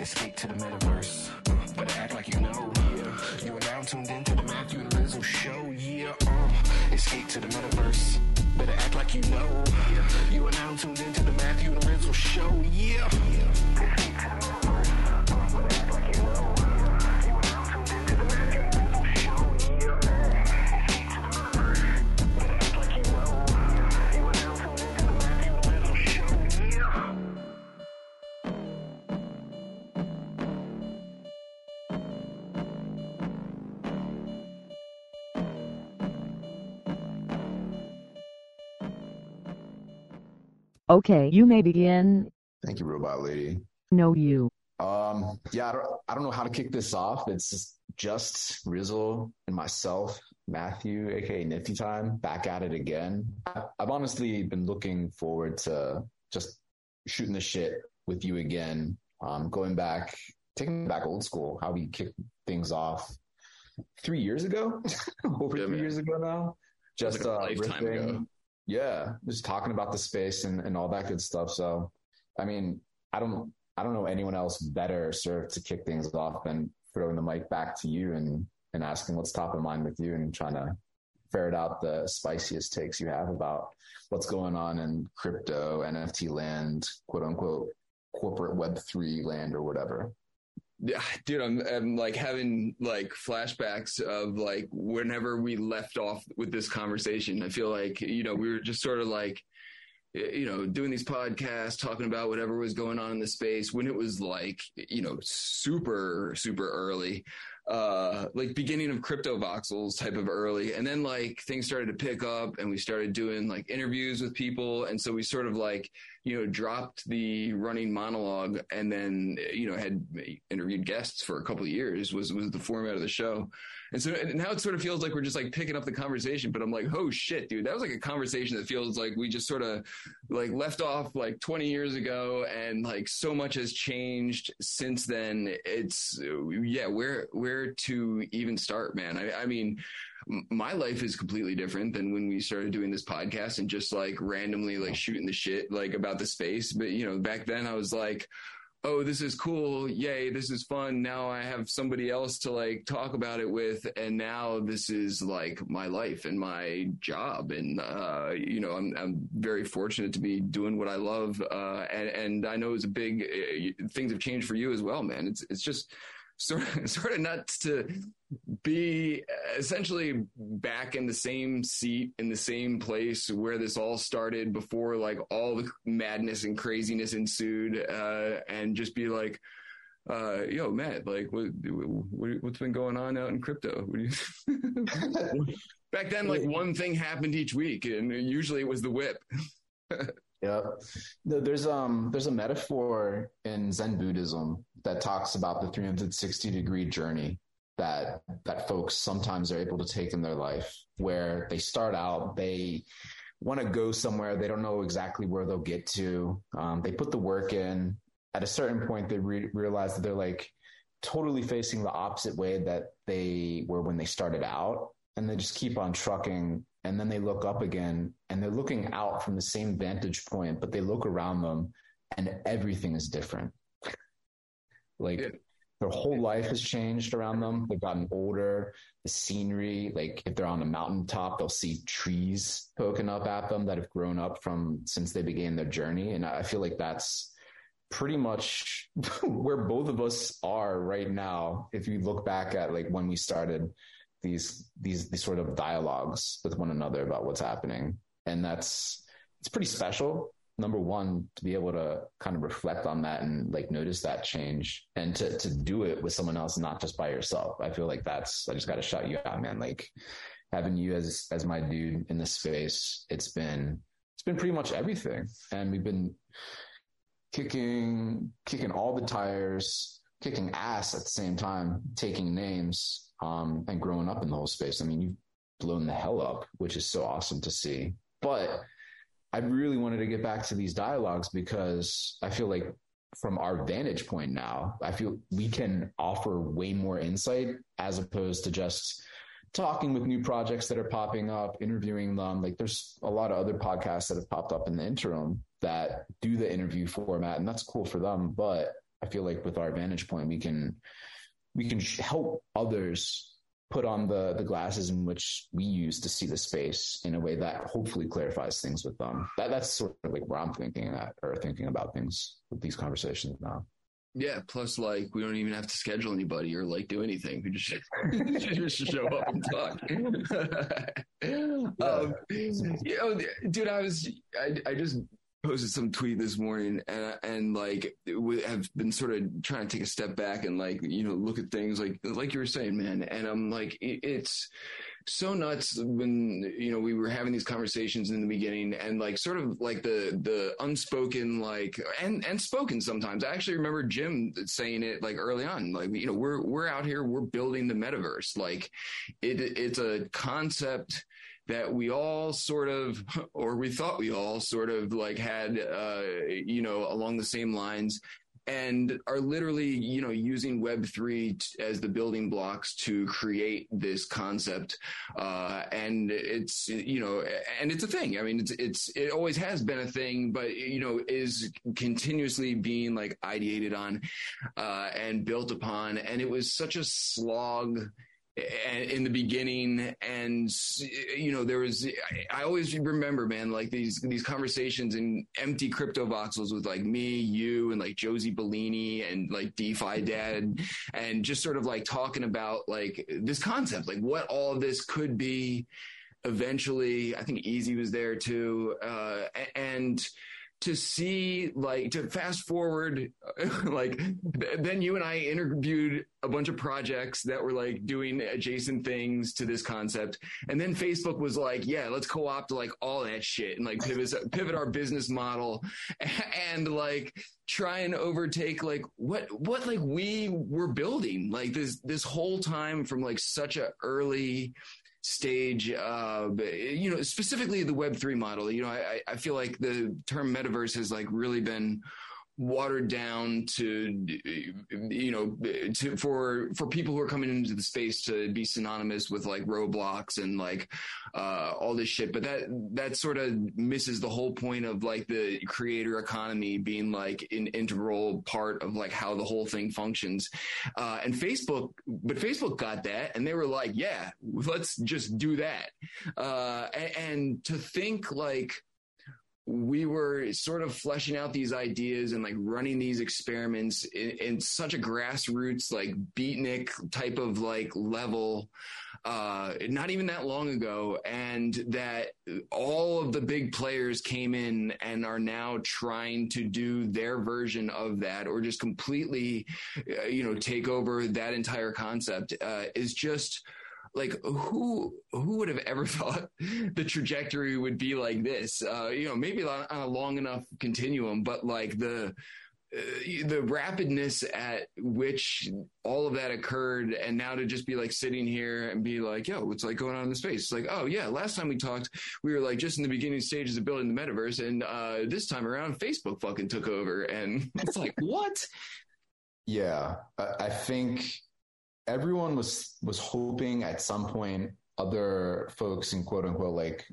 Escape to the metaverse. Uh, better act like you know. Yeah. You are now tuned into the Matthew and Rizzle show. Yeah. Uh, escape to the metaverse. Better act like you know. Yeah. You are now tuned into the Matthew and Rizzle show. Yeah. Escape Okay, you may begin. Thank you, Robot Lady. No, you. Um, yeah, I don't, I don't know how to kick this off. It's just, just Rizzle and myself, Matthew, aka Nifty Time, back at it again. I, I've honestly been looking forward to just shooting the shit with you again. Um, going back, taking back old school, how we kicked things off three years ago, over Yeah, three man. years ago now. Just Like a uh, lifetime riffing. ago. Yeah, just talking about the space and, and all that good stuff. So, I mean, I don't, I don't know anyone else better served to kick things off than throwing the mic back to you and, and asking what's top of mind with you and trying to ferret out the spiciest takes you have about what's going on in crypto, NFT land, quote unquote, corporate web three land or whatever. Dude, I'm, I'm like having like flashbacks of like whenever we left off with this conversation. I feel like, you know, we were just sort of like, you know, doing these podcasts, talking about whatever was going on in the space when it was like, you know, super, super early, uh, like beginning of crypto voxels type of early. And then like things started to pick up and we started doing like interviews with people. And so we sort of like, you know, dropped the running monologue and then, you know, had interviewed guests for a couple of years was, was the format of the show. And so and now it sort of feels like we're just like picking up the conversation, but I'm like, oh shit, dude, that was like a conversation that feels like we just sort of like left off like 20 years ago and like so much has changed since then. It's yeah, where, where to even start, man? I, I mean, my life is completely different than when we started doing this podcast and just like randomly like shooting the shit like about the space. But you know, back then I was like, oh, this is cool. Yay, this is fun. Now I have somebody else to like talk about it with. And now this is like my life and my job. And, uh, you know, I'm, I'm very fortunate to be doing what I love. Uh, and, and I know it's a big, uh, things have changed for you as well, man. It's, it's just sort of, sort of nuts to be essentially back in the same seat in the same place where this all started before like all the madness and craziness ensued uh, and just be like uh, yo matt like what, what what's been going on out in crypto? What do you... back then like one thing happened each week and usually it was the whip Yeah. There's um there's a metaphor in Zen Buddhism that talks about the 360 degree journey that that folks sometimes are able to take in their life where they start out they want to go somewhere they don't know exactly where they'll get to um, they put the work in at a certain point they re- realize that they're like totally facing the opposite way that they were when they started out and they just keep on trucking and then they look up again and they're looking out from the same vantage point but they look around them and everything is different. Like Yeah. their whole life has changed around them. They've gotten older. The scenery like if they're on a mountaintop they'll see trees poking up at them that have grown up from since they began their journey and i feel like that's pretty much where both of us are right now if you look back at like when we started these these these sort of dialogues with one another about what's happening. And that's it's pretty special number one to be able to kind of reflect on that and like notice that change and to to do it with someone else not just by yourself. I feel like that's i just got to shout you out man. Like having you as as my dude in this space it's been it's been pretty much everything. And we've been kicking kicking all the tires kicking ass at the same time taking names um and growing up in the whole space i mean you've blown the hell up which is so awesome to see. But i really wanted to get back to these dialogues because i feel like from our vantage point now i feel we can offer way more insight as opposed to just talking with new projects that are popping up interviewing them. Like there's a lot of other podcasts that have popped up in the interim that do the interview format and that's cool for them. But I feel like with our vantage point, we can we can help others put on the the glasses in which we use to see the space in a way that hopefully clarifies things with them. That that's sort of like where I'm thinking at or thinking about things with these conversations now. Yeah. Plus, like, we don't even have to schedule anybody or like do anything. We just, just show up and talk. um, you know, dude, I was, I, I just posted some tweet this morning and and like we have been sort of trying to take a step back and like you know look at things like like you were saying man. And I'm like it's so nuts when you know we were having these conversations in the beginning and like sort of like the the unspoken like and and spoken sometimes. I actually remember jim saying it like early on like you know we're we're out here we're building the metaverse. Like it it's a concept that we all sort of, or we thought we all sort of like had, uh, you know, along the same lines and are literally, you know, using Web3 t- as the building blocks to create this concept. Uh, and it's, you know, and it's a thing. I mean, it's, it's, it always has been a thing, but, you know, is continuously being like ideated on, uh, and built upon. And it was such a slog in the beginning and you know there was i always remember man like these these conversations in empty crypto voxels with like me you and like josie bellini and like defi dad and just sort of like talking about like this concept like what all this could be eventually. I think easy was there too uh, and to see like to fast forward like then you and i interviewed a bunch of projects that were like doing adjacent things to this concept. And then facebook was like yeah let's co-opt like all that shit and like pivot pivot our business model and like try and overtake like what what like we were building. Like this this whole time from like such a early stage, uh, you know, specifically the Web3 model. You know, I, I feel like the term metaverse has like really been watered down to you know to for for people who are coming into the space to be synonymous with like roblox and like uh all this shit. But that that sort of misses the whole point of like the creator economy being like an integral part of like how the whole thing functions. Uh and facebook but facebook got that and they were like yeah let's just do that. Uh and, and to think like we were sort of fleshing out these ideas and like running these experiments in, in, such a grassroots like beatnik type of like level uh not even that long ago and that all of the big players came in and are now trying to do their version of that or just completely uh, you know take over that entire concept uh, is just like who who would have ever thought the trajectory would be like this? Uh, you know maybe on a long enough continuum but like the uh, the rapidness at which all of that occurred and now to just be like sitting here and be like yo what's like going on in the space? It's like oh yeah last time we talked we were like just in the beginning stages of building the metaverse and uh, this time around facebook fucking took over and it's like what? Yeah i think everyone was was hoping at some point other folks in quote unquote like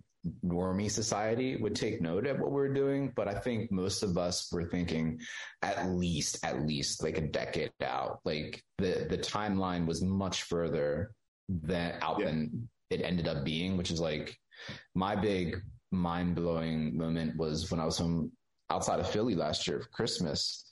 normie society would take note of what we're doing but i think most of us were thinking at least at least like a decade out like the the timeline was much further than out yeah. than it ended up being which is like my big mind-blowing moment was when i was home outside of philly last year for christmas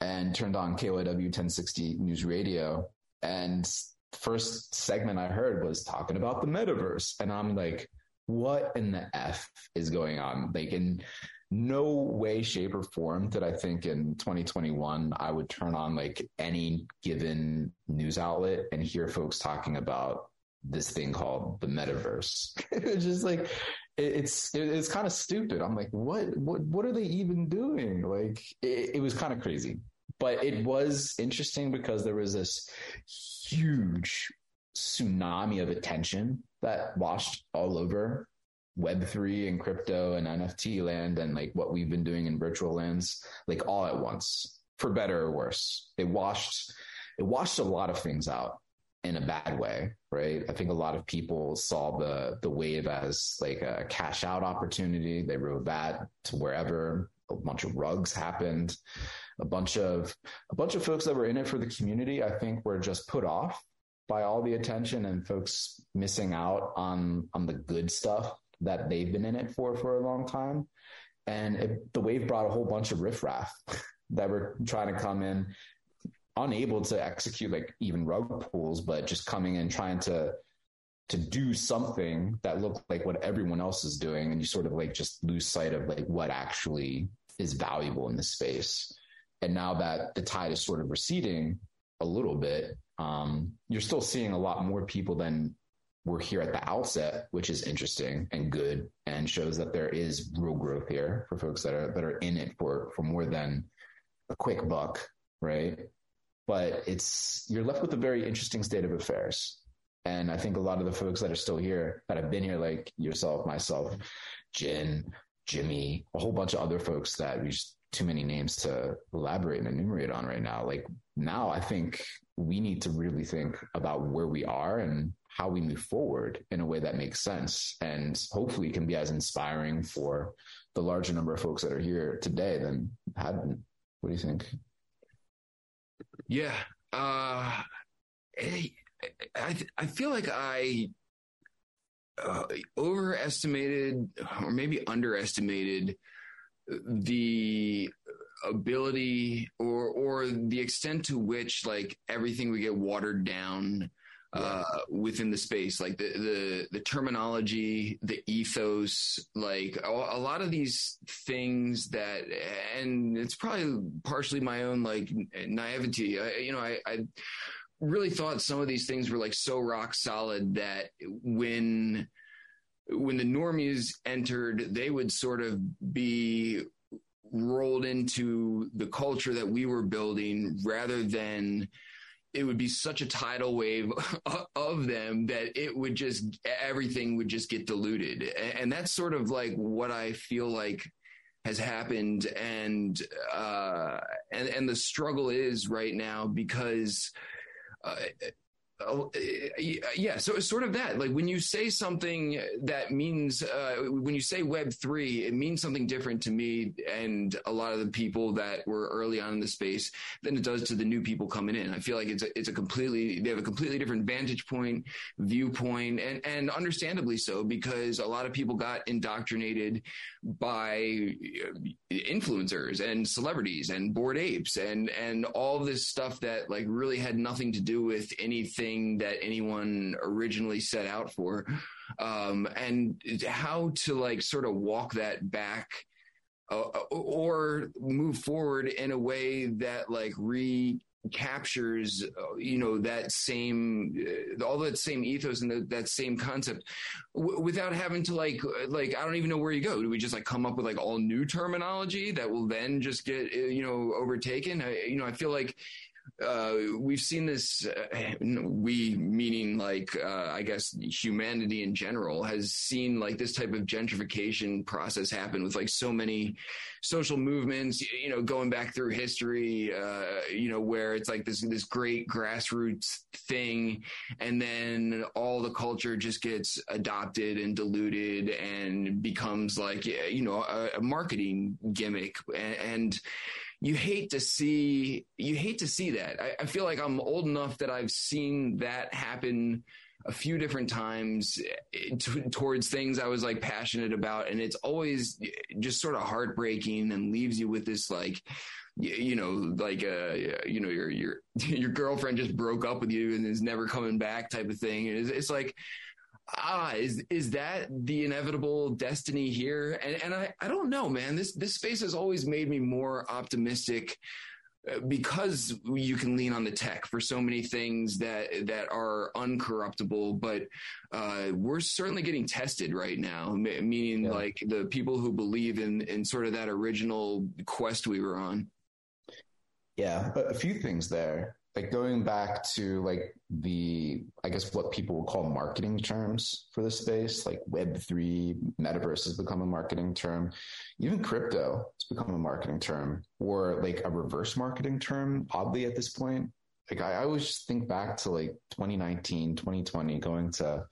and turned on KYW 1060 News Radio and first segment I heard was talking about the metaverse. And I'm like, what in the F is going on? Like in no way, shape, or form did I think in 2021 I would turn on like any given news outlet and hear folks talking about this thing called the metaverse. it's just like it's it's kind of stupid. I'm like, what what what are they even doing? Like it, it was kind of crazy but it was interesting because there was this huge tsunami of attention that washed all over web3 and crypto and nft land and like what we've been doing in virtual lands like all at once for better or worse. It washed it washed a lot of things out in a bad way right? I think a lot of people saw the the wave as like a cash out opportunity. They rode that to wherever. A bunch of rugs happened a bunch of a bunch of folks that were in it for the community. I think were just put off by all the attention and folks missing out on on the good stuff that they've been in it for for a long time. And it, the wave brought a whole bunch of riffraff that were trying to come in, unable to execute like even rug pulls, but just coming in trying to to do something that looked like what everyone else is doing, and you sort of like just lose sight of like what actually is valuable in this space. And now that the tide is sort of receding a little bit, um, you're still seeing a lot more people than were here at the outset, which is interesting and good, and shows that there is real growth here for folks that are that are in it for for more than a quick buck, right? But it's you're left with a very interesting state of affairs. And I think a lot of the folks that are still here, that have been here, like yourself, myself, Jin, Jimmy, a whole bunch of other folks that we just too many names to elaborate and enumerate on right now. Like now, I think we need to really think about where we are and how we move forward in a way that makes sense and hopefully can be as inspiring for the larger number of folks that are here today than had been. What do you think? Yeah. Uh, I, I feel like I uh, overestimated or maybe underestimated the ability or or the extent to which like everything would get watered down uh, within the space, like the, the, the terminology, the ethos, like a, a, lot of these things that, and it's probably partially my own like naivety. I, you know, I, I really thought some of these things were like so rock solid that when, when the normies entered, they would sort of be rolled into the culture that we were building rather than it would be such a tidal wave of them that it would just everything would just get diluted. And that's sort of like what i feel like has happened. And uh and and the struggle is right now because uh, Oh, eh, eh, yeah, so it's sort of that. Like when you say something that means, uh, when you say Web three, it means something different to me and a lot of the people that were early on in the space than it does to the new people coming in. I feel like it's a, it's a completely they have a completely different vantage point, viewpoint, and and understandably so because a lot of people got indoctrinated by uh, influencers and celebrities and bored apes and and all this stuff that like really had nothing to do with anything thing that anyone originally set out for. Um, and how to like sort of walk that back uh, or move forward in a way that like recaptures you know that same uh, all that same ethos and the, that same concept w- without having to like like i don't even know where you go do we just like come up with like all new terminology that will then just get uh, you know overtaken I, you know i feel like uh, we've seen this. Uh, we meaning like uh, I guess humanity in general has seen like this type of gentrification process happen with like so many social movements. You know, going back through history. Uh, you know, where it's like this this great grassroots thing, and then all the culture just gets adopted and diluted and becomes like you know a, a marketing gimmick and, and you hate to see you hate to see that. I, I feel like I'm old enough that I've seen that happen a few different times eh, t- towards things I was like passionate about, and it's always just sort of heartbreaking and leaves you with this like you know, like uh, you know, your your your girlfriend just broke up with you and is never coming back, type of thing. It's, it's like ah, is is that the inevitable destiny here? And and I, I don't know, man. This this space has always made me more optimistic uh, because you can lean on the tech for so many things that that are uncorruptible but uh, we're certainly getting tested right now meaning yeah. like the people who believe in in sort of that original quest we were on yeah a few things there like going back to like the i guess what people would call marketing terms for the space like web3 metaverse has become a marketing term. Even crypto has become a marketing term or like a reverse marketing term oddly at this point. Like i, I always think back to like 2019 2020 going to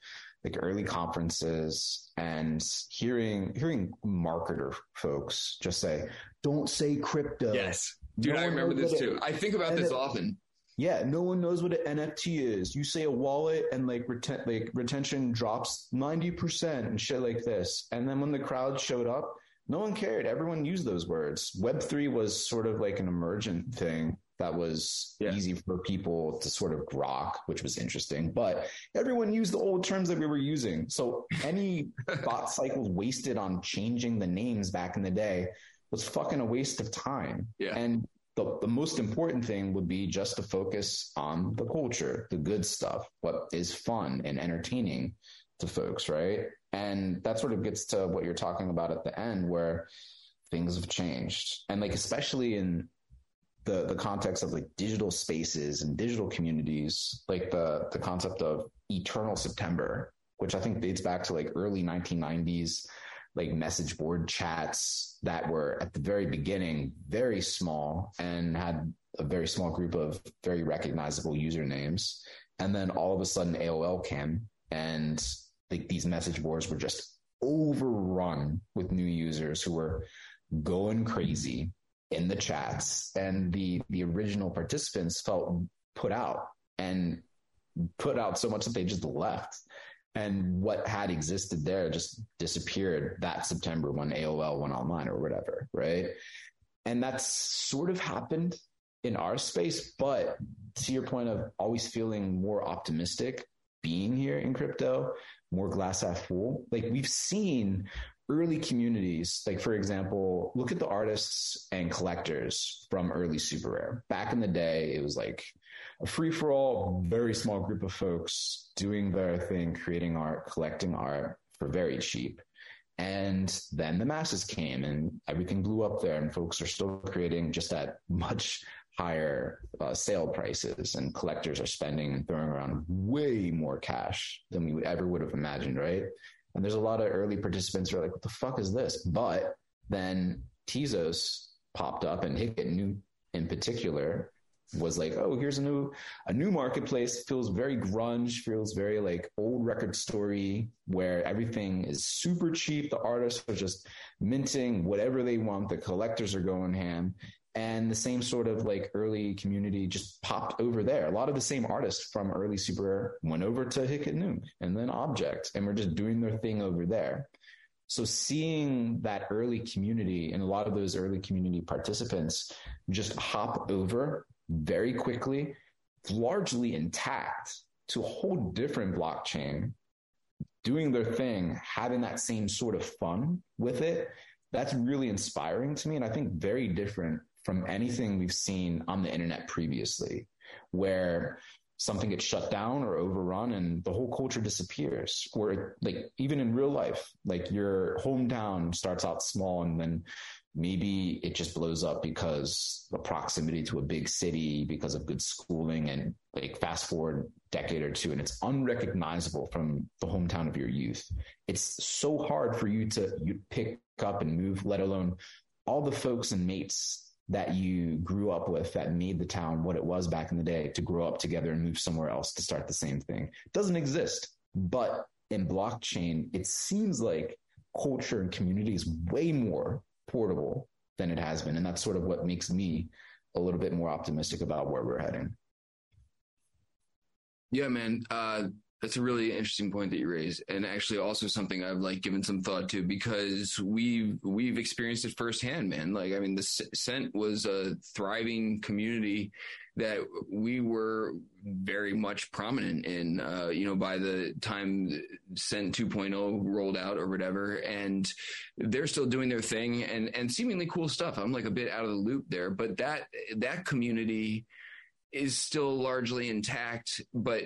like early conferences and hearing hearing marketer folks just say don't say crypto. Yes. Dude, No I remember this too. it- I think about and this it- often. Yeah, no one knows what an NFT is. You say a wallet and like reten- like retention drops 90% and shit like this. And then when the crowd showed up, no one cared. Everyone used those words. Web3 was sort of like an emergent thing that was Yeah. easy for people to sort of grok, which was interesting. But everyone used the old terms that we were using. So any thought cycles wasted on changing the names back in the day was fucking a waste of time. Yeah. And the, the most important thing would be just to focus on the culture, the good stuff, what is fun and entertaining to folks, right? And that sort of gets to what you're talking about at the end, where things have changed. And like, especially in the, the context of like digital spaces and digital communities, like the, the concept of eternal September, which I think dates back to like early 1990s like message board chats that were at the very beginning very small and had a very small group of very recognizable usernames. And then all of a sudden AOL came and like these message boards were just overrun with new users who were going crazy in the chats and the the original participants felt put out and put out so much that they just left and what had existed there just disappeared that September when AOL went online or whatever, right? And that's sort of happened in our space, but to your point of always feeling more optimistic being here in crypto, more glass half full, like we've seen early communities, like for example, look at the artists and collectors from early super rare. Back in the day, it was like a free for all, very small group of folks doing their thing, creating art, collecting art for very cheap. And then the masses came and everything blew up there, and folks are still creating just at much higher uh, sale prices, and collectors are spending and throwing around way more cash than we ever would have imagined, right? And there's a lot of early participants who are like, "What the fuck is this?" But then Tezos popped up, and Hic et Nunc in particular was like, oh, here's a new a new marketplace. Feels very grunge, feels very like old record story where everything is super cheap. The artists are just minting whatever they want. The collectors are going ham. And the same sort of like early community just popped over there. A lot of the same artists from early Super went over to Hic et Nunc and then Objkt, and we're just doing their thing over there. So seeing that early community and a lot of those early community participants just hop over very quickly, largely intact to a whole different blockchain, doing their thing, having that same sort of fun with it. That's really inspiring to me. And I think very different from anything we've seen on the internet previously, where something gets shut down or overrun and the whole culture disappears. Or like even in real life, like your hometown starts out small and then maybe it just blows up because the proximity to a big city because of good schooling and like fast forward decade or two and it's unrecognizable from the hometown of your youth. It's so hard for you to you pick up and move let alone all the folks and mates that you grew up with that made the town what it was back in the day to grow up together and move somewhere else to start the same thing. It doesn't exist. But in blockchain it seems like culture and community is way more portable than it has been. And that's sort of what makes me a little bit more optimistic about where we're heading. Yeah, man. Uh, that's a really interesting point that you raised, and actually also something I've like given some thought to because we've we've experienced it firsthand, man. Like, I mean, the Cent was a thriving community that we were very much prominent in. Uh, you know, by the time Cent 2.0 rolled out or whatever, and they're still doing their thing and and seemingly cool stuff. I'm like a bit out of the loop there, but that that community is still largely intact, but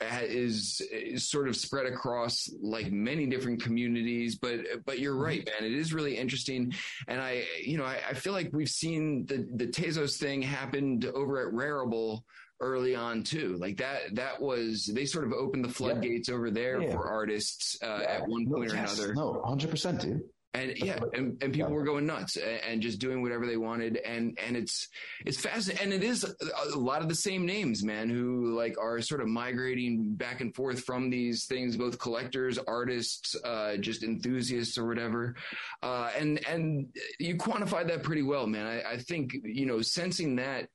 is, is sort of spread across like many different communities. But but you're right, man. It is really interesting, and I you know I, I feel like we've seen the the Tezos thing happened over at Rarible early on too. Like that that was they sort of opened the floodgates yeah. over there Yeah. for artists uh, Yeah. at one No, point or yes. another. No, hundred percent, dude. And yeah, and, and people were going nuts and, just doing whatever they wanted. And, and it's, it's fascinating. And it is a, a, lot of the same names, man, who like are sort of migrating back and forth from these things, both collectors, artists, uh, just enthusiasts or whatever. Uh, and, and you quantified that pretty well, man. I, I think, you know, sensing that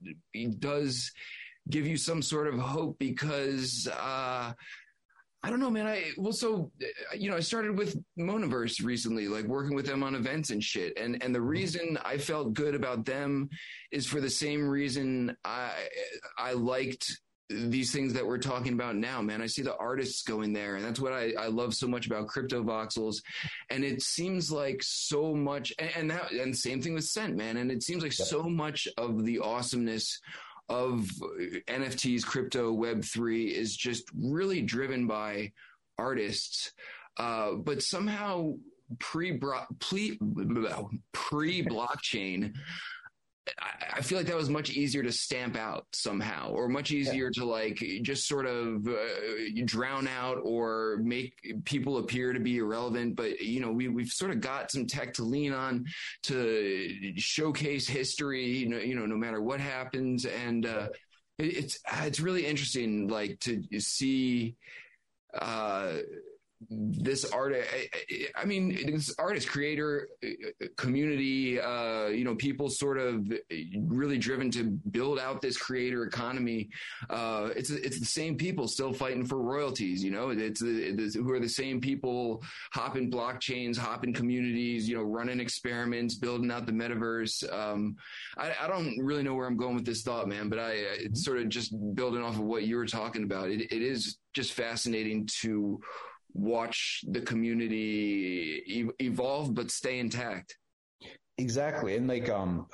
does give you some sort of hope because, uh, I don't know, man. I well, so you know, I started with Monaverse recently, like working with them on events and shit. And and the mm-hmm. reason I felt good about them is for the same reason I I liked these things that we're talking about now, man. I see the artists going there, and that's what I, I love so much about crypto voxels. And it seems like so much, and, and that, and same thing with Cent, man. And it seems like so much of the awesomeness of NFTs, crypto, Web3 is just really driven by artists. Uh, but somehow pre pre blockchain, I feel like that was much easier to stamp out somehow, or much easier yeah. to like just sort of uh, drown out or make people appear to be irrelevant. But you know, we we've sort of got some tech to lean on to showcase history. You know, you know, no matter what happens, and uh, it, it's it's really interesting, like to see. Uh, this art I, mean this artist creator community uh you know people sort of really driven to build out this creator economy uh it's it's the same people still fighting for royalties you know? It's, it's who are the same people hopping blockchains hopping communities you know running experiments building out the metaverse. Um I, I don't really know where i'm going with this thought man but i it's sort of just building off of what you were talking about. It, it is just fascinating to watch the community e- evolve but stay intact. Exactly. And like um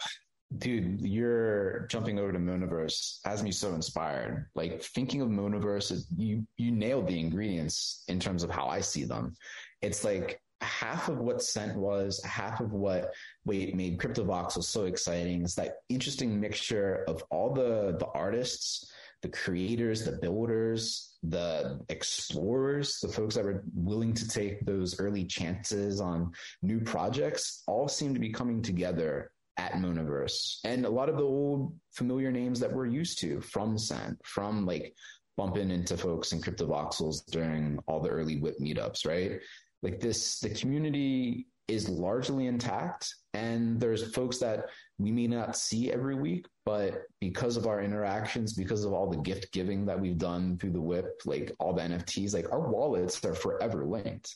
dude, you're jumping over to Monaverse has me so inspired. Like thinking of Monaverse, you you nailed the ingredients in terms of how I see them. It's like half of what Cent was, half of what wait made CryptoVoxels so exciting is that interesting mixture of all the the artists the creators, the builders, the explorers, the folks that were willing to take those early chances on new projects all seem to be coming together at Monaverse. And a lot of the old familiar names that we're used to from Cent, from like bumping into folks in CryptoVoxels during all the early WIP meetups, right? Like this, the community is largely intact. And there's folks that we may not see every week, but because of our interactions, because of all the gift giving that we've done through the WIP, like all the NFTs, like our wallets are forever linked.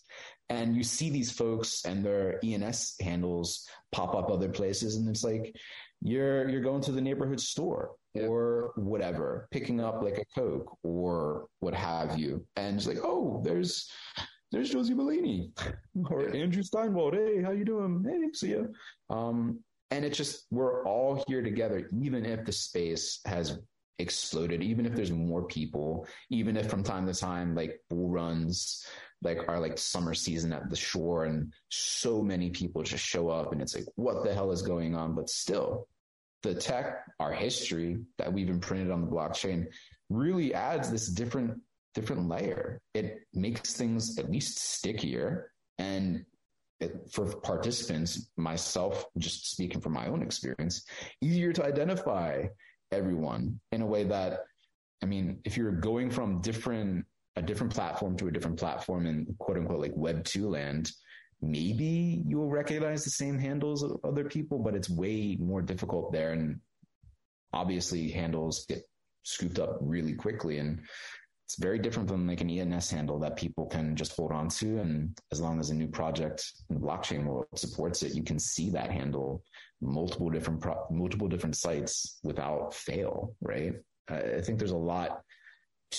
And you see these folks and their ENS handles pop up other places, and it's like you're you're going to the neighborhood store or whatever, picking up like a Coke or what have you, and it's like, oh, there's there's Josie Bellini or Andrew Steinwold. Hey, how you doing? Hey, see ya. Um, and it's just we're all here together, even if the space has exploded, even if there's more people, even if from time to time like bull runs like our like summer season at the shore and so many people just show up and it's like what the hell is going on but still the tech our history that we've imprinted on the blockchain really adds this different different layer. It makes things at least stickier. And for participants, myself, just speaking from my own experience, easier to identify everyone in a way that, I mean, if you're going from different, a different platform to a different platform in quote unquote like web two land, maybe you will recognize the same handles of other people, but it's way more difficult there. And obviously handles get scooped up really quickly. And it's very different than like an ENS handle that people can just hold on to. And as long as a new project in the blockchain world supports it, you can see that handle multiple different pro- multiple different sites without fail. Right? I think there's a lot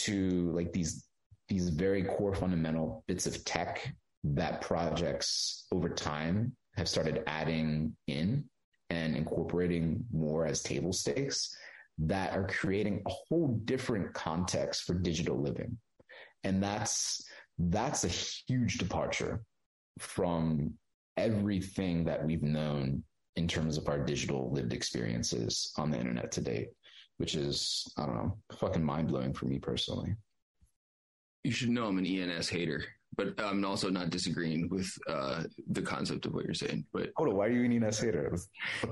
to like these these very core fundamental bits of tech that projects over time have started adding in and incorporating more as table stakes that are creating a whole different context for digital living. And that's, that's a huge departure from everything that we've known in terms of our digital lived experiences on the internet to date, which is, I don't know, fucking mind blowing for me personally. You should know I'm an ENS hater. But I'm also not disagreeing with uh, the concept of what you're saying. But Hold on, why are you ENS hater?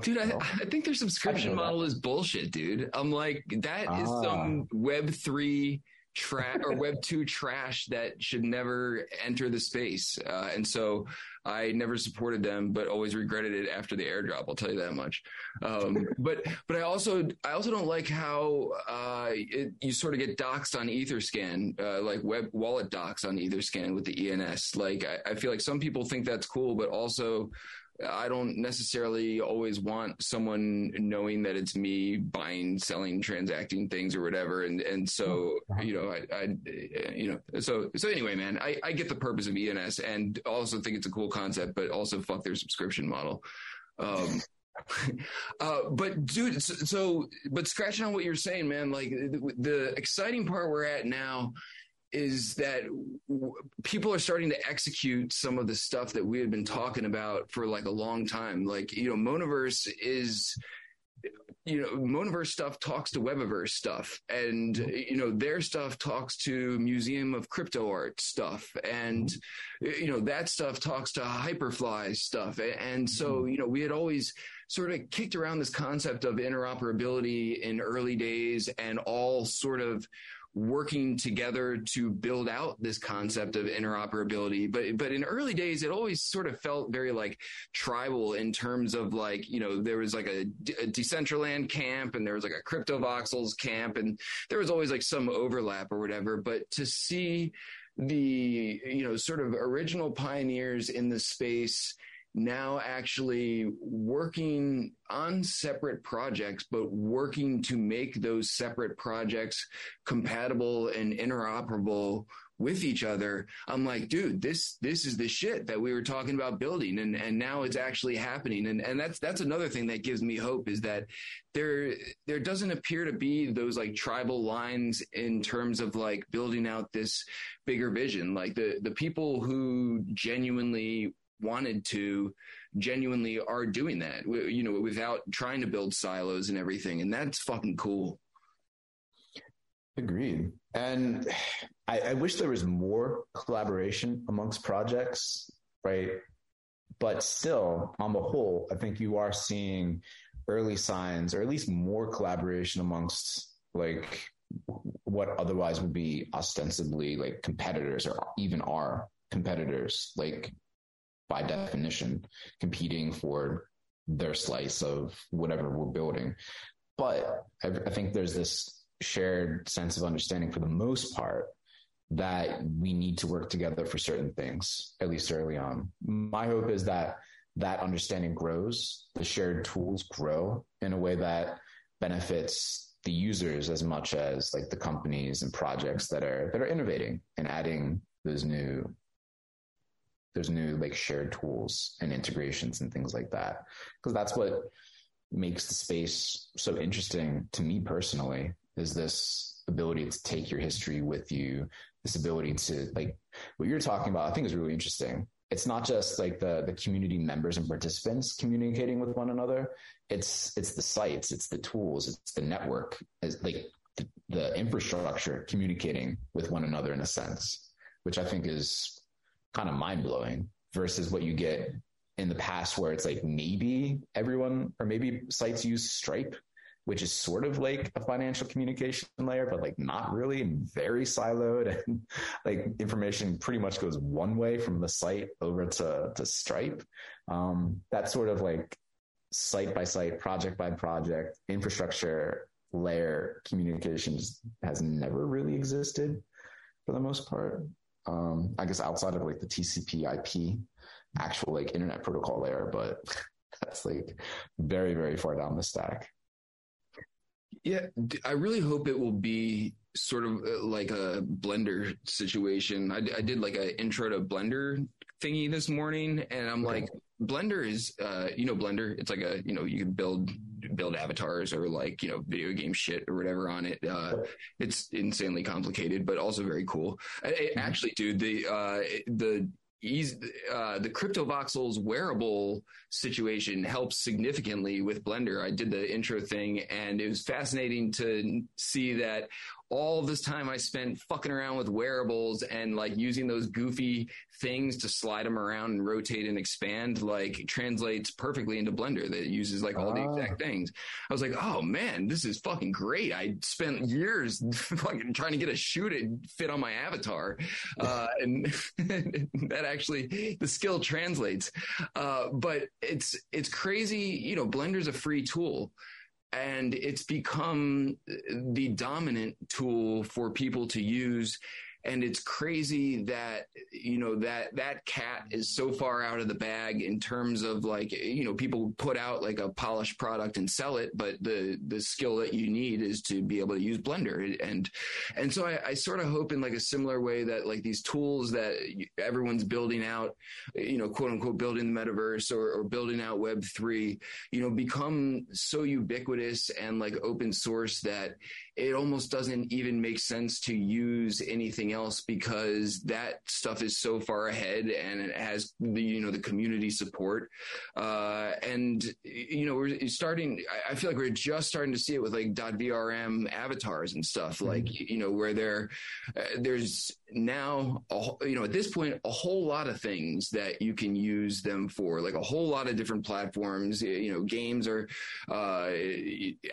dude, I, I think their subscription model is bullshit, dude. I'm like, that is Ah. some Web three trash or Web two trash that should never enter the space. Uh, and so I never supported them, but always regretted it after the airdrop. I'll tell you that much. Um, but but I also I also don't like how uh, it, you sort of get doxxed on EtherScan, uh, like web wallet docs on EtherScan with the ENS. Like I, I feel like some people think that's cool, but also I don't necessarily always want someone knowing that it's me buying, selling, transacting things or whatever. And and so you know, I, I you know, so so anyway, man, I, I get the purpose of ENS and also think it's a cool concept, but also fuck their subscription model. Um, uh, but dude, so, so but scratching on what you're saying, man, like the, the exciting part we're at now is that w- people are starting to execute some of the stuff that we had been talking about for like a long time. Like, you know, Monaverse is, you know, Monaverse stuff talks to Webaverse stuff, and you know, their stuff talks to Museum of Crypto Art stuff, and you know, that stuff talks to Hyperfy stuff, and so mm-hmm. you know, we had always sort of kicked around this concept of interoperability in early days, and all sort of working together to build out this concept of interoperability. But but in early days it always sort of felt very like tribal in terms of like you know there was like a, a decentraland camp and there was like a crypto voxels camp and there was always like some overlap or whatever. But to see the you know sort of original pioneers in the space now actually working on separate projects, but working to make those separate projects compatible and interoperable with each other. I'm like, dude, this this is the shit that we were talking about building and and now it's actually happening. And and that's that's another thing that gives me hope is that there there doesn't appear to be those like tribal lines in terms of like building out this bigger vision. Like the the people who genuinely wanted to genuinely are doing that you know without trying to build silos and everything and that's fucking cool Agreed. And I, I wish there was more collaboration amongst projects, right? But still, on the whole, I think you are seeing early signs, or at least more collaboration amongst like what otherwise would be ostensibly like competitors or even are competitors, like by definition, competing for their slice of whatever we're building. But I, I think there's this shared sense of understanding for the most part that we need to work together for certain things, at least early on. My hope is that that understanding grows, the shared tools grow in a way that benefits the users as much as like the companies and projects that are that are innovating and adding those new those new like shared tools and integrations and things like that. Because that's what makes the space so interesting to me personally is this ability to take your history with you this ability to like what you're talking about i think is really interesting. It's not just like the the community members and participants communicating with one another. It's it's the sites it's the tools it's the network it's like the, the infrastructure communicating with one another in a sense which i think is kind of mind-blowing versus what you get in the past where it's like maybe everyone or maybe sites use stripe which is sort of like a financial communication layer, but like not really and very siloed. And like information pretty much goes one way from the site over to, to Stripe. Um, that sort of like site by site, project by project, infrastructure layer communications has never really existed for the most part. Um, I guess outside of like the TCP IP actual like internet protocol layer, but that's like very, very far down the stack. Yeah, I really hope it will be sort of uh, like a Blender situation. I did like an intro to Blender thingy this morning, and I'm Okay. like, Blender is, uh, you know, Blender. It's like a, you know, you can build build avatars or like you know video game shit or whatever on it. Uh, it's insanely complicated, but also very cool. I, I- Mhm. Actually, dude, the uh, the ease uh, the CryptoVoxels wearable situation helps significantly with Blender. I did the intro thing, and it was fascinating to see that all this time I spent fucking around with wearables and like using those goofy things to slide them around and rotate and expand, like translates perfectly into Blender that uses like all the Ah. exact things. I was like, oh man, this is fucking great. I spent years fucking trying to get a shoe to fit on my avatar. Uh, and that actually, the skill translates. Uh, but it's, it's crazy. You know, Blender's a free tool and it's become the dominant tool for people to use and it's crazy that you know that that cat is so far out of the bag in terms of like you know people put out like a polished product and sell it but the the skill that you need is to be able to use blender. And and so i, I sort of hope in like a similar way that like these tools that everyone's building out you know quote unquote building the metaverse or, or building out web 3 you know become so ubiquitous and like open source that it almost doesn't even make sense to use anything else because that stuff is so far ahead and it has the you know the community support. Uh, and you know we're starting I feel like we're just starting to see it with like .vrm avatars and stuff like you know where there uh, there's now you know at this point a whole lot of things that you can use them for like a whole lot of different platforms. You know games are uh,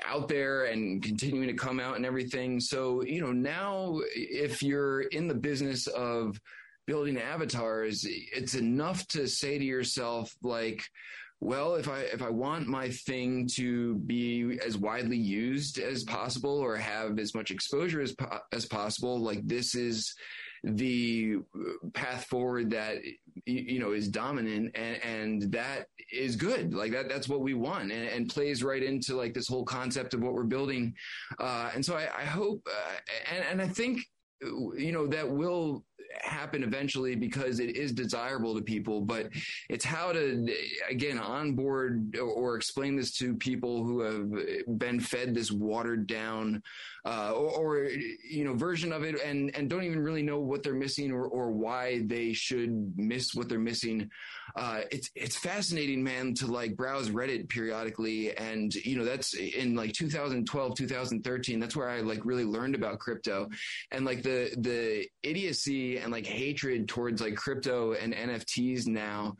out there and continuing to come out and everything. So you know now if you're in the business of building avatars it's enough to say to yourself like well if i if i want my thing to be as widely used as possible or have as much exposure as po- as possible like this is the path forward that you know is dominant and, and that is good. Like that that's what we want and, and, plays right into like this whole concept of what we're building. Uh, and so i, I hope uh, and, and i think you know that will happen eventually because it is desirable to people but it's how to again onboard or explain this to people who have been fed this watered down uh, or, or, you know version of it and and don't even really know what they're missing or, or why they should miss what they're missing uh, it's it's fascinating man to like browse reddit periodically. And you know that's in like 2012 2013 that's where i like really learned about crypto. And like the the idiocy and like hatred towards like crypto and nfts now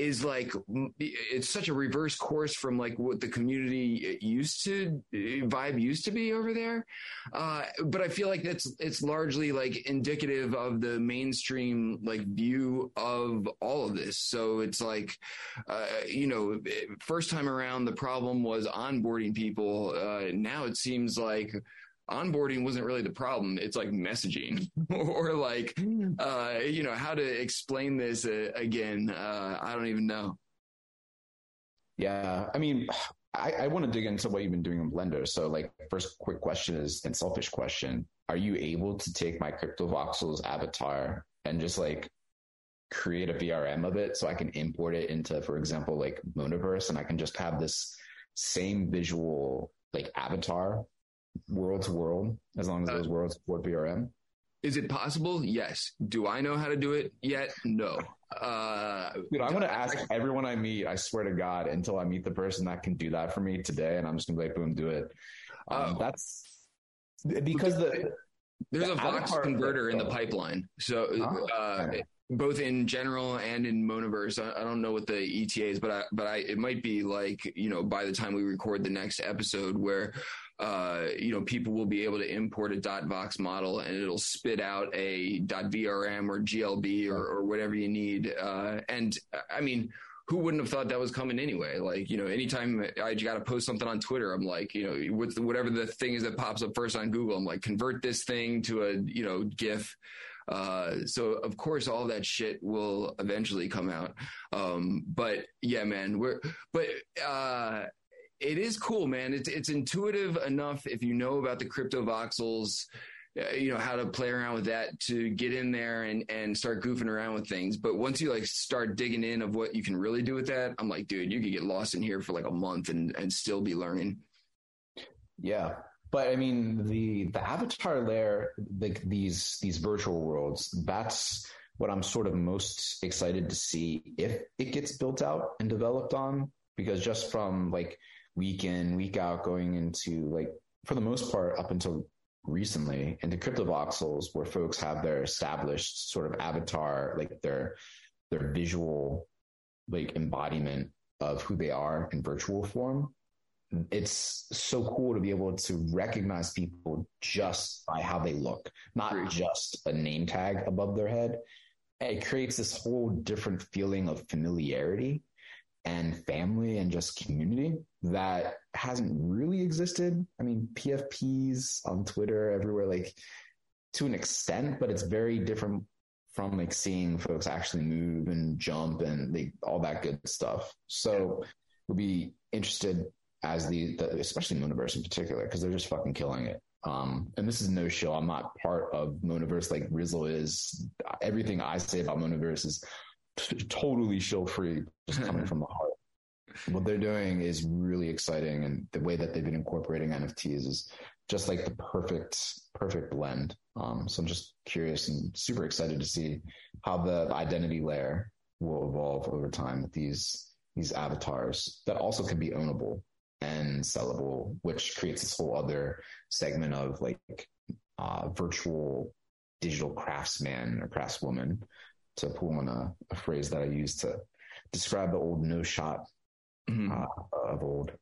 is like it's such a reverse course from like what the community used to vibe used to be over there. Uh, but i feel like that's it's largely like indicative of the mainstream like view of all of this. So it's like uh, you know first time around the problem was onboarding people. Uh, now it seems like onboarding wasn't really the problem. It's like messaging or like, uh, you know, how to explain this uh, again. Uh, I don't even know. Yeah. I mean, I, I want to dig into what you've been doing in Blender. So like first quick question is and selfish question. Are you able to take my Cryptovoxels avatar and just like create a VRM of it so I can import it into, for example, like Monaverse and I can just have this same visual like avatar world to world as long as those worlds support VRM? Is it possible? Yes. Do I know how to do it yet? No. Uh, Dude, I'm going to ask everyone I meet, I swear to God, until I meet the person that can do that for me today. And I'm just going to be like, boom, do it. Um, Oh. that's because the, there's the a Vox converter in the pipeline. So, Oh, uh, okay. both in general and in Monaverse. I, I don't know what the ETA is, but I, but I, it might be like, you know, by the time we record the next episode where, uh, you know, people will be able to import a .vox model and it'll spit out a .vrm or GLB or, or whatever you need. Uh, and I mean, who wouldn't have thought that was coming anyway? Like, you know, anytime I got to post something on Twitter, I'm like, you know, the, whatever the thing is that pops up first on Google, I'm like, convert this thing to a, you know, GIF. Uh, so of course all that shit will eventually come out. Um, but yeah, man, we're, but, uh, it is cool, man. It's, it's intuitive enough if you know about the Cryptovoxels, uh, you know how to play around with that to get in there and and start goofing around with things but once you like start digging in of what you can really do with that i'm like dude you could get lost in here for like a month and and still be learning yeah. But I mean, the, the avatar layer, like these, these virtual worlds, that's what I'm sort of most excited to see if it gets built out and developed on, because just from like week in, week out, going into like, for the most part, up until recently into cryptovoxels where folks have their established sort of avatar, like their their visual like embodiment of who they are in virtual form. It's so cool to be able to recognize people just by how they look, not just a name tag above their head. It creates this whole different feeling of familiarity and family and just community that hasn't really existed. I mean, PFPs on Twitter, everywhere, like to an extent, but it's very different from like seeing folks actually move and jump and like all that good stuff. So we'll be interested as the, the especially Monaverse in particular, because they're just fucking killing it. Um, and this is no show. I'm not part of Monaverse like Rizzle is. Everything I say about Monaverse is totally show free, just coming from the heart. What they're doing is really exciting, and the way that they've been incorporating NFTs is just like the perfect, perfect blend. Um, so I'm just curious and super excited to see how the identity layer will evolve over time with these these avatars that also can be ownable and sellable, which creates this whole other segment of like uh, virtual digital craftsman or craftswoman to pull on a, a phrase that I used to describe the old no shot Mhm. uh, of old.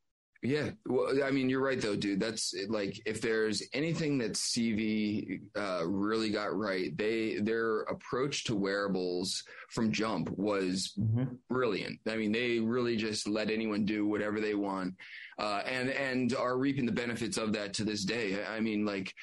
Yeah, well, I mean, you're right though, dude. That's like if there's anything that CV uh, really got right, they their approach to wearables from jump was brilliant. I mean, they really just let anyone do whatever they want, uh, and and are reaping the benefits of that to this day. I mean, like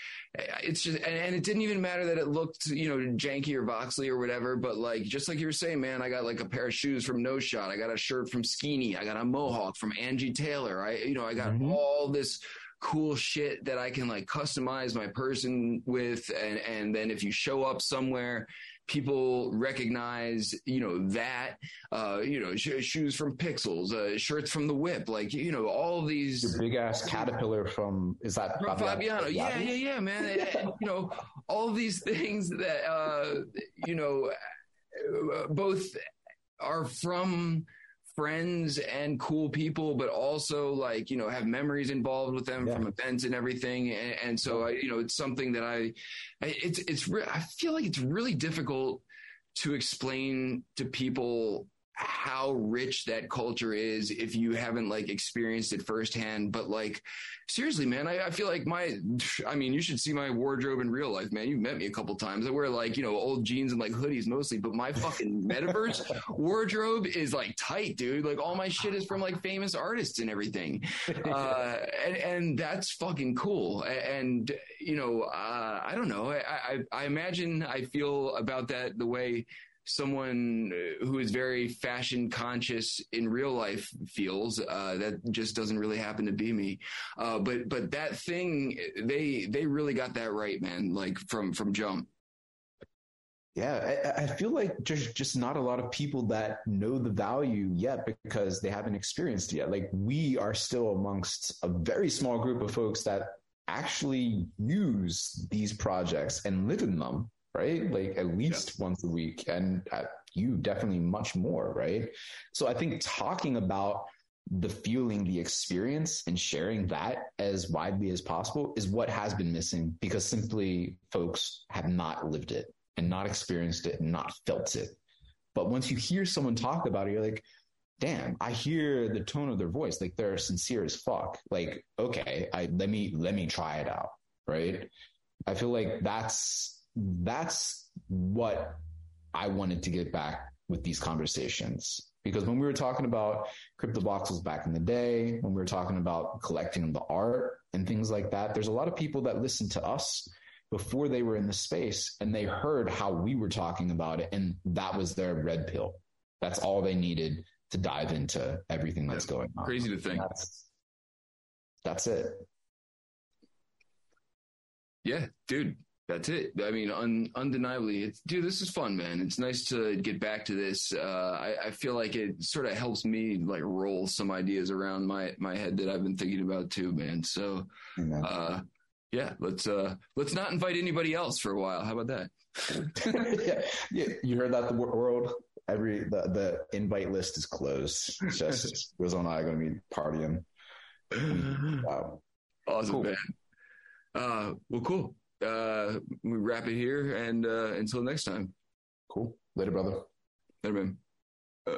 it's just, and, it didn't even matter that it looked, you know, janky or voxely or whatever. But like, just like you were saying, man, I got like a pair of shoes from No Shot. I got a shirt from Skeeny. I got a mohawk from Angie Taylor. I, you know, I got Mhm. all this cool shit that I can like customize my person with. And, and then if you show up somewhere, people recognize, you know, that, uh, you know, sh- shoes from Pixels, uh, shirts from the whip, like, you know, all these. Big ass caterpillar from is that From Fabiano. Yeah, yeah, yeah, man. And, you know, all these things that, uh, you know, uh, both are from friends and cool people, but also like, you know, have memories involved with them Yeah. from events and everything. And, and so I, you know, it's something that I, I it's, it's, re- I feel like it's really difficult to explain to people how rich that culture is if you haven't like experienced it firsthand. But like, seriously, man, I, I feel like my, I mean, you should see my wardrobe in real life, man. You've met me a couple times. I wear like, you know, old jeans and like hoodies mostly, but my fucking metaverse wardrobe is like tight, dude. Like all my shit is from like famous artists and everything. Uh, and, and that's fucking cool. And, you know, uh, I don't know. I, I, I imagine I feel about that the way someone who is very fashion conscious in real life feels. Uh, that just doesn't really happen to be me. Uh, but but that thing, they they really got that right, man. Like from from jump. Yeah, I, I feel like there's just not a lot of people that know the value yet because they haven't experienced it yet. Like we are still amongst a very small group of folks that actually use these projects and live in them, right? Like at least once a week, and you definitely much more, right? So I think talking about the feeling, the experience, and sharing that as widely as possible is what has been missing because simply folks have not lived it and not experienced it and not felt it. But once you hear someone talk about it, you're like, damn, I hear the tone of their voice. Like they're sincere as fuck. Like, okay, I let me let me try it out. Right. I feel like that's that's what I wanted to get back with these conversations. Because when we were talking about Cryptovoxels back in the day, when we were talking about collecting the art and things like that, there's a lot of people that listened to us before they were in the space and they heard how we were talking about it and that was their red pill that's all they needed to dive into everything that's going on Crazy to think. that's that's it Yeah, dude. That's it. I mean, un, undeniably, it's, dude, this is fun, man. It's nice to get back to this. Uh, I, I feel like it sort of helps me like roll some ideas around my, my head that I've been thinking about too, man. So, uh, yeah, let's, uh, let's not invite anybody else for a while. How about that? yeah, yeah, you heard that the world every the, the invite list is closed it's just Rizzle and I are going to be partying wow Awesome, Cool. man. Uh, well, cool. Uh, we wrap it here, and uh, until next time. Cool. Later, brother. Later, man. Uh,